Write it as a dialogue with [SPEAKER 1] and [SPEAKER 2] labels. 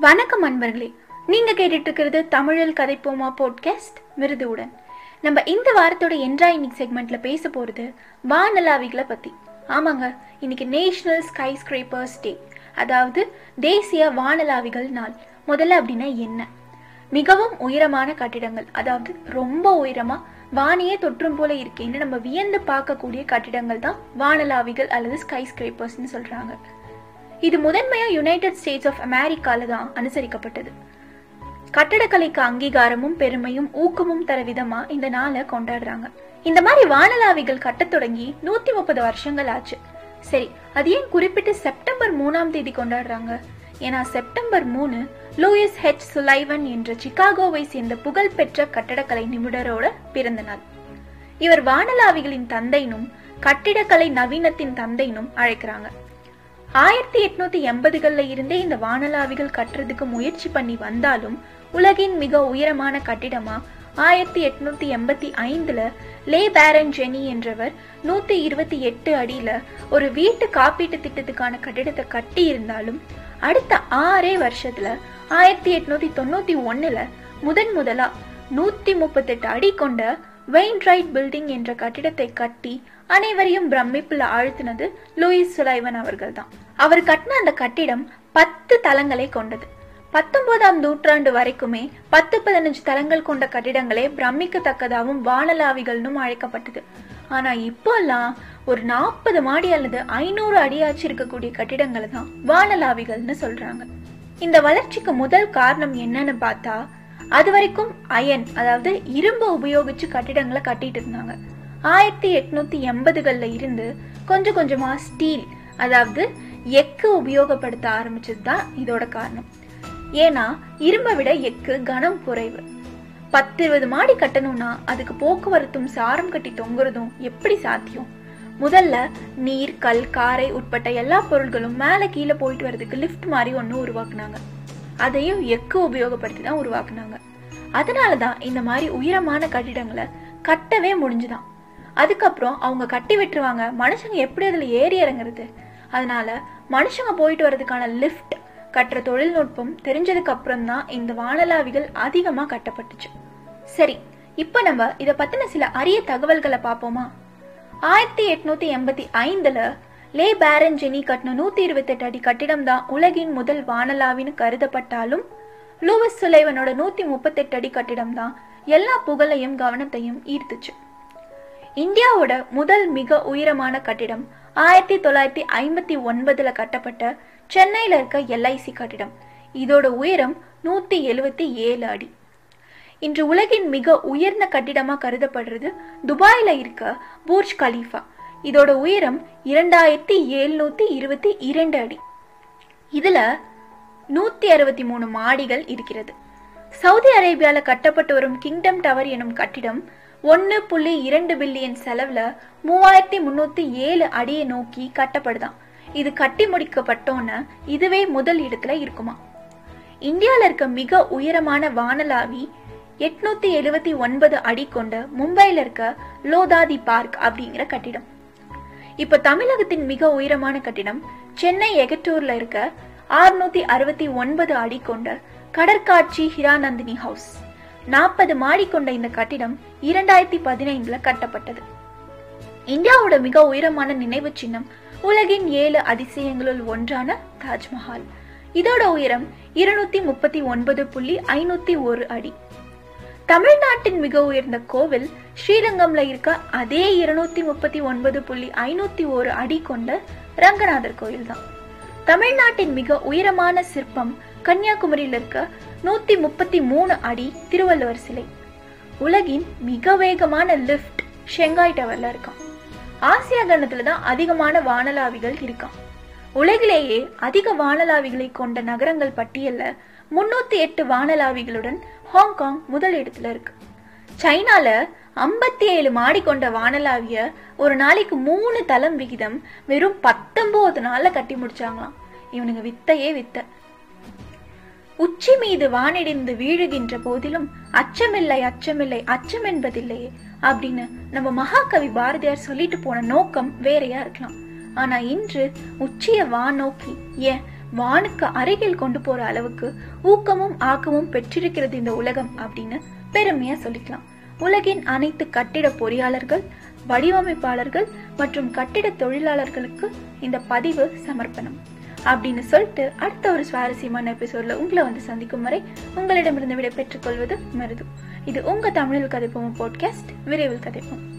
[SPEAKER 1] வணக்கம் அன்பர்களே. நீங்க கேட்டுட்டு இருக்கிறது தமிழில் கதைப்போமா போட்காஸ்ட் மிருதுவுடன் நம்ம இந்த வாரத்தோட என்ட்ரா செக்மெண்ட்ல பேச போறது வானலாவிகளை பத்தி. ஆமாங்க இன்னைக்கு நேஷனல் ஸ்கை ஸ்கிரேப்பர்ஸ் டே அதாவது தேசிய வானலாவிகள் நாள். முதல்ல அப்படின்னா என்ன? மிகவும் உயரமான கட்டிடங்கள். அதாவது ரொம்ப உயரமா வானையே தொற்றும் போல இருக்கேன்னு நம்ம வியந்து பார்க்கக்கூடிய கட்டிடங்கள் தான் வானலாவிகள் அல்லது ஸ்கை ஸ்கிரேப்பர்ஸ்னு சொல்றாங்க. இது முதன்மையாக யுனைடெட் ஸ்டேட்ஸ் ஆஃப் அமெரிக்கால தான் அனுசரிக்கப்பட்டது. கட்டடக்கலைக்கு அங்கீகாரமும் பெருமையும் ஊக்கமும் தர விதமா இந்த நாளை கொண்டாடுறாங்க. இந்த மாதிரி வானலாவிகள் கட்டத் தொடங்கி நூத்தி முப்பது வருஷங்கள் ஆச்சு. சரி அது ஏன் குறிப்பிட்டு செப்டம்பர் மூணாம் தேதி கொண்டாடுறாங்க? ஏன்னா செப்டம்பர் மூணு லூயிஸ் ஹெச். சுலைவன் என்ற சிகாகோவை சேர்ந்த புகழ்பெற்ற கட்டடக்கலை நிபுணரோட பிறந்த நாள். இவர் வானலாவிகளின் தந்தைனும் கட்டிடக்கலை நவீனத்தின் தந்தைனும் அழைக்கிறாங்க. ஆயிரத்தி எட்நூத்தி எண்பதுகள்ல இருந்தே இந்த வானலாவிகள் கட்டுறதுக்கு முயற்சி பண்ணி வந்தாலும் உலகின் மிக உயரமான கட்டிடமா ஆயிரத்தி எட்நூத்தி எண்பத்தி ஐந்துல லே பேரன் ஜெனி என்றவர் நூத்தி இருபத்தி எட்டு அடியில ஒரு வீட்டு காப்பீட்டு திட்டத்துக்கான கட்டிடத்தை கட்டி இருந்தாலும் அடுத்த ஆறே வருஷத்துல ஆயிரத்தி எட்நூத்தி தொண்ணூத்தி ஒண்ணுல முதன் முதலா நூத்தி முப்பத்தெட்டு அடி கொண்ட வெயின்ரைட் பில்டிங் என்ற கட்டிடத்தை கட்டி அனைவரையும் பிரமிப்பில் ஆழ்த்தினது லூயிஸ் சுலைவன் அவர்கள் தான் அவர் கட்டின அந்த கட்டிடம் பத்து தளங்களை கொண்டது. பத்தொன்பதாம் நூற்றாண்டு வரைக்குமே பத்து பதினஞ்சு தளங்கள் கொண்ட கட்டிடங்களே பிரமிக்கத்தக்கதாகவும் வானலாவிகள்னும் அழைக்கப்பட்டது. ஆனா இப்போல்லாம் ஒரு நாற்பது மாடி அல்லது ஐநூறு அடியாச்சு இருக்கக்கூடிய கட்டிடங்களை தான் வானலாவிகள்னு சொல்றாங்க. இந்த வளர்ச்சிக்கு முதல் காரணம் என்னன்னு பார்த்தா அது வரைக்கும் அயன் அதாவது இரும்பு உபயோகிச்சு கட்டிடங்களை கட்டிட்டு இருந்தாங்க. ஆயிரத்தி எட்நூத்தி எண்பதுகள்ல இருந்து கொஞ்சம் கொஞ்சமா ஸ்டீல் அதாவது எக்கு உபயோகப்படுத்த ஆரம்பிச்சது தான் இதோட காரணம். ஏன்னா இரும்பை விட எக்கு கனம் குறைவு. பத்து இருபது மாடி கட்டணும்னா அதுக்கு போக்குவரத்தும் சாரம் கட்டி தொங்குறதும் எப்படி சாத்தியம்? முதல்ல நீர் கல் காரை உட்பட்ட எல்லா பொருட்களும் மேலே கீழே போயிட்டு வர்றதுக்கு லிஃப்ட் மாதிரி ஒன்று உருவாக்குனாங்க. அதையும் எக்கு உபயோகப்படுத்தி தான் உருவாக்குனாங்க. அதனால தான் இந்த மாதிரி உயரமான கட்டிடங்களை கட்டவே முடிஞ்சுதான். அதுக்கப்புறம் அவங்க கட்டி விட்டுருவாங்க. மனுஷங்க எப்படி அதில் ஏறி இறங்குறது? அதனால மனுஷங்க போயிட்டு வர்றதுக்கான லிஃப்ட் கட்டுற தொழில்நுட்பம் தெரிஞ்சதுக்கு அப்புறம் தான் இந்த வானலாவிகள் அதிகமாக கட்டப்பட்டுச்சு. சரி இப்போ நம்ம இதை பற்றின சில அரிய தகவல்களை பார்ப்போமா? ஆயிரத்தி எட்நூத்தி எண்பத்தி ஐந்துல லே பேரன் ஜெனி கட்டின நூத்தி இருபத்தெட்டு அடி கட்டிடம் தான் உலகின் முதல் வானலாவின்னு கருதப்பட்டாலும் லூவிஸ் சுலைவனோட நூத்தி முப்பத்தெட்டு அடி கட்டிடம் தான் எல்லா புகழையும் கவனத்தையும் ஈர்த்துச்சு. இந்தியாவோட முதல் மிக உயரமான கட்டிடம் ஆயிரத்தி தொள்ளாயிரத்தி ஐம்பத்தி ஒன்பதுல கட்டப்பட்ட சென்னையில இருக்க எல்ஐசி கட்டிடம். இதோட உயரம் நூத்தி எழுபத்தி ஏழு அடி. இன்று உலகின் மிக உயர்ந்த கட்டிடமா கருதப்படுறது துபாயில இருக்க பூர்ஜ் கலீஃபா. இதோட உயரம் இரண்டாயிரத்தி எழுநூத்தி இருபத்தி இரண்டு அடி. இதுல நூத்தி அறுபத்தி மூணு மாடிகள் இருக்கிறது. சவுதி அரேபியால கட்டப்பட்டு வரும் கிங்டம் டவர் எனும் கட்டிடம் ஒன்னு புள்ளி இரண்டு பில்லியன் செலவுல மூவாயிரத்தி முன்னூத்தி ஏழு அடியை நோக்கி கட்டப்படுதான். இது கட்டி முடிக்கப்பட்டோன்னு இதுவே முதல் இடத்துல இருக்குமா? இந்தியாவில் இருக்க மிக உயரமான வானலாவி எட்நூத்தி எழுபத்தி ஒன்பது அடி கொண்ட மும்பையில் இருக்க லோதாதி பார்க் அப்படிங்கிற கட்டிடம். இப்ப தமிழகத்தின் மிக உயரமான கட்டிடம் சென்னை எகட்டூர்ல இருக்க ஆறுநூத்தி அறுபத்தி ஒன்பது அடி கொண்ட கடற்காட்சி ஹிராநந்தினி ஹவுஸ். நாற்பது மாடி கொண்ட இந்த கட்டிடம் இரண்டாயிரத்தி பதினைந்துல கட்டப்பட்டது. இந்தியாவோட மிக உயரமான நினைவு சின்னம் உலகின் ஏழு அதிசயங்களுள் ஒன்றான தாஜ்மஹால். இதோட உயரம் இருநூத்தி முப்பத்தி ஒன்பது புள்ளி ஐநூத்தி ஒரு அடி. தமிழ்நாட்டின் மிக உயர்ந்த கோவில் ஸ்ரீரங்கம்ல இருக்க அதே இருநூத்தி முப்பத்தி ஒன்பது புள்ளி ஐநூத்தி ஒரு அடி கொண்ட ரங்கநாதர் கோயில் தான் தமிழ்நாட்டின் மிக உயரமான சிற்பம் கன்னியாகுமரியில் இருக்க நூத்தி முப்பத்தி மூணு அடி திருவள்ளுவர் சிலை. உலகின் மிக வேகமான லிஃப்ட் ஷெங்காய் டவர்ல இருக்கான் ஆசியா கண்டத்துல தான் அதிகமான வானலாவிகள் இருக்கான் உலகிலேயே அதிக வானலாவிகளை கொண்ட நகரங்கள் பட்டியல்ல முன்னூத்தி எட்டு வானலாவிகளுடன் ஹாங்காங் முதல் இடத்துல இருக்கு. சைனால ஐம்பத்தி ஏழு மாடி கொண்ட வானலாவிய ஒரு நாளைக்கு மூணு தளம் விகிதம் வெறும் பத்தொன்பது நாள்ல கட்டி முடிச்சாங்களாம். இவனுங்க வித்தையே வித்த. உச்சி மீது வானிடிந்து வீழுகின்ற போதிலும் அச்சமில்லை அச்சமில்லை அச்சம் என்பதில்லையே அப்படின்னு நம்ம மகாகவி பாரதியார் சொல்லிட்டு போன நோக்கம் வேறையா இருக்கலாம். ஆனா இன்று உச்சிய வான் நோக்கி ஏன் வானுக்கு அருகில் கொண்டு போற அளவுக்கு ஊக்கமும் ஆக்கமும் பெற்றிருக்கிறது இந்த உலகம் அப்படின்னு பெருமையா சொல்லிக்கலாம். உலகின் அனைத்து கட்டிட பொறியாளர்கள் வடிவமைப்பாளர்கள் மற்றும் கட்டிட தொழிலாளர்களுக்கு இந்த பதிவு சமர்ப்பணம் அப்படின்னு சொல்லிட்டு அடுத்த ஒரு சுவாரஸ்யமான எபிசோட்ல உங்களை வந்து சந்திக்கும் வரை உங்களிடமிருந்து விடை பெற்றுக் கொள்வது மருது. இது உங்க தமிழில் கதைப்போம் பாட்காஸ்ட் விரைவில் கதைப்போம்.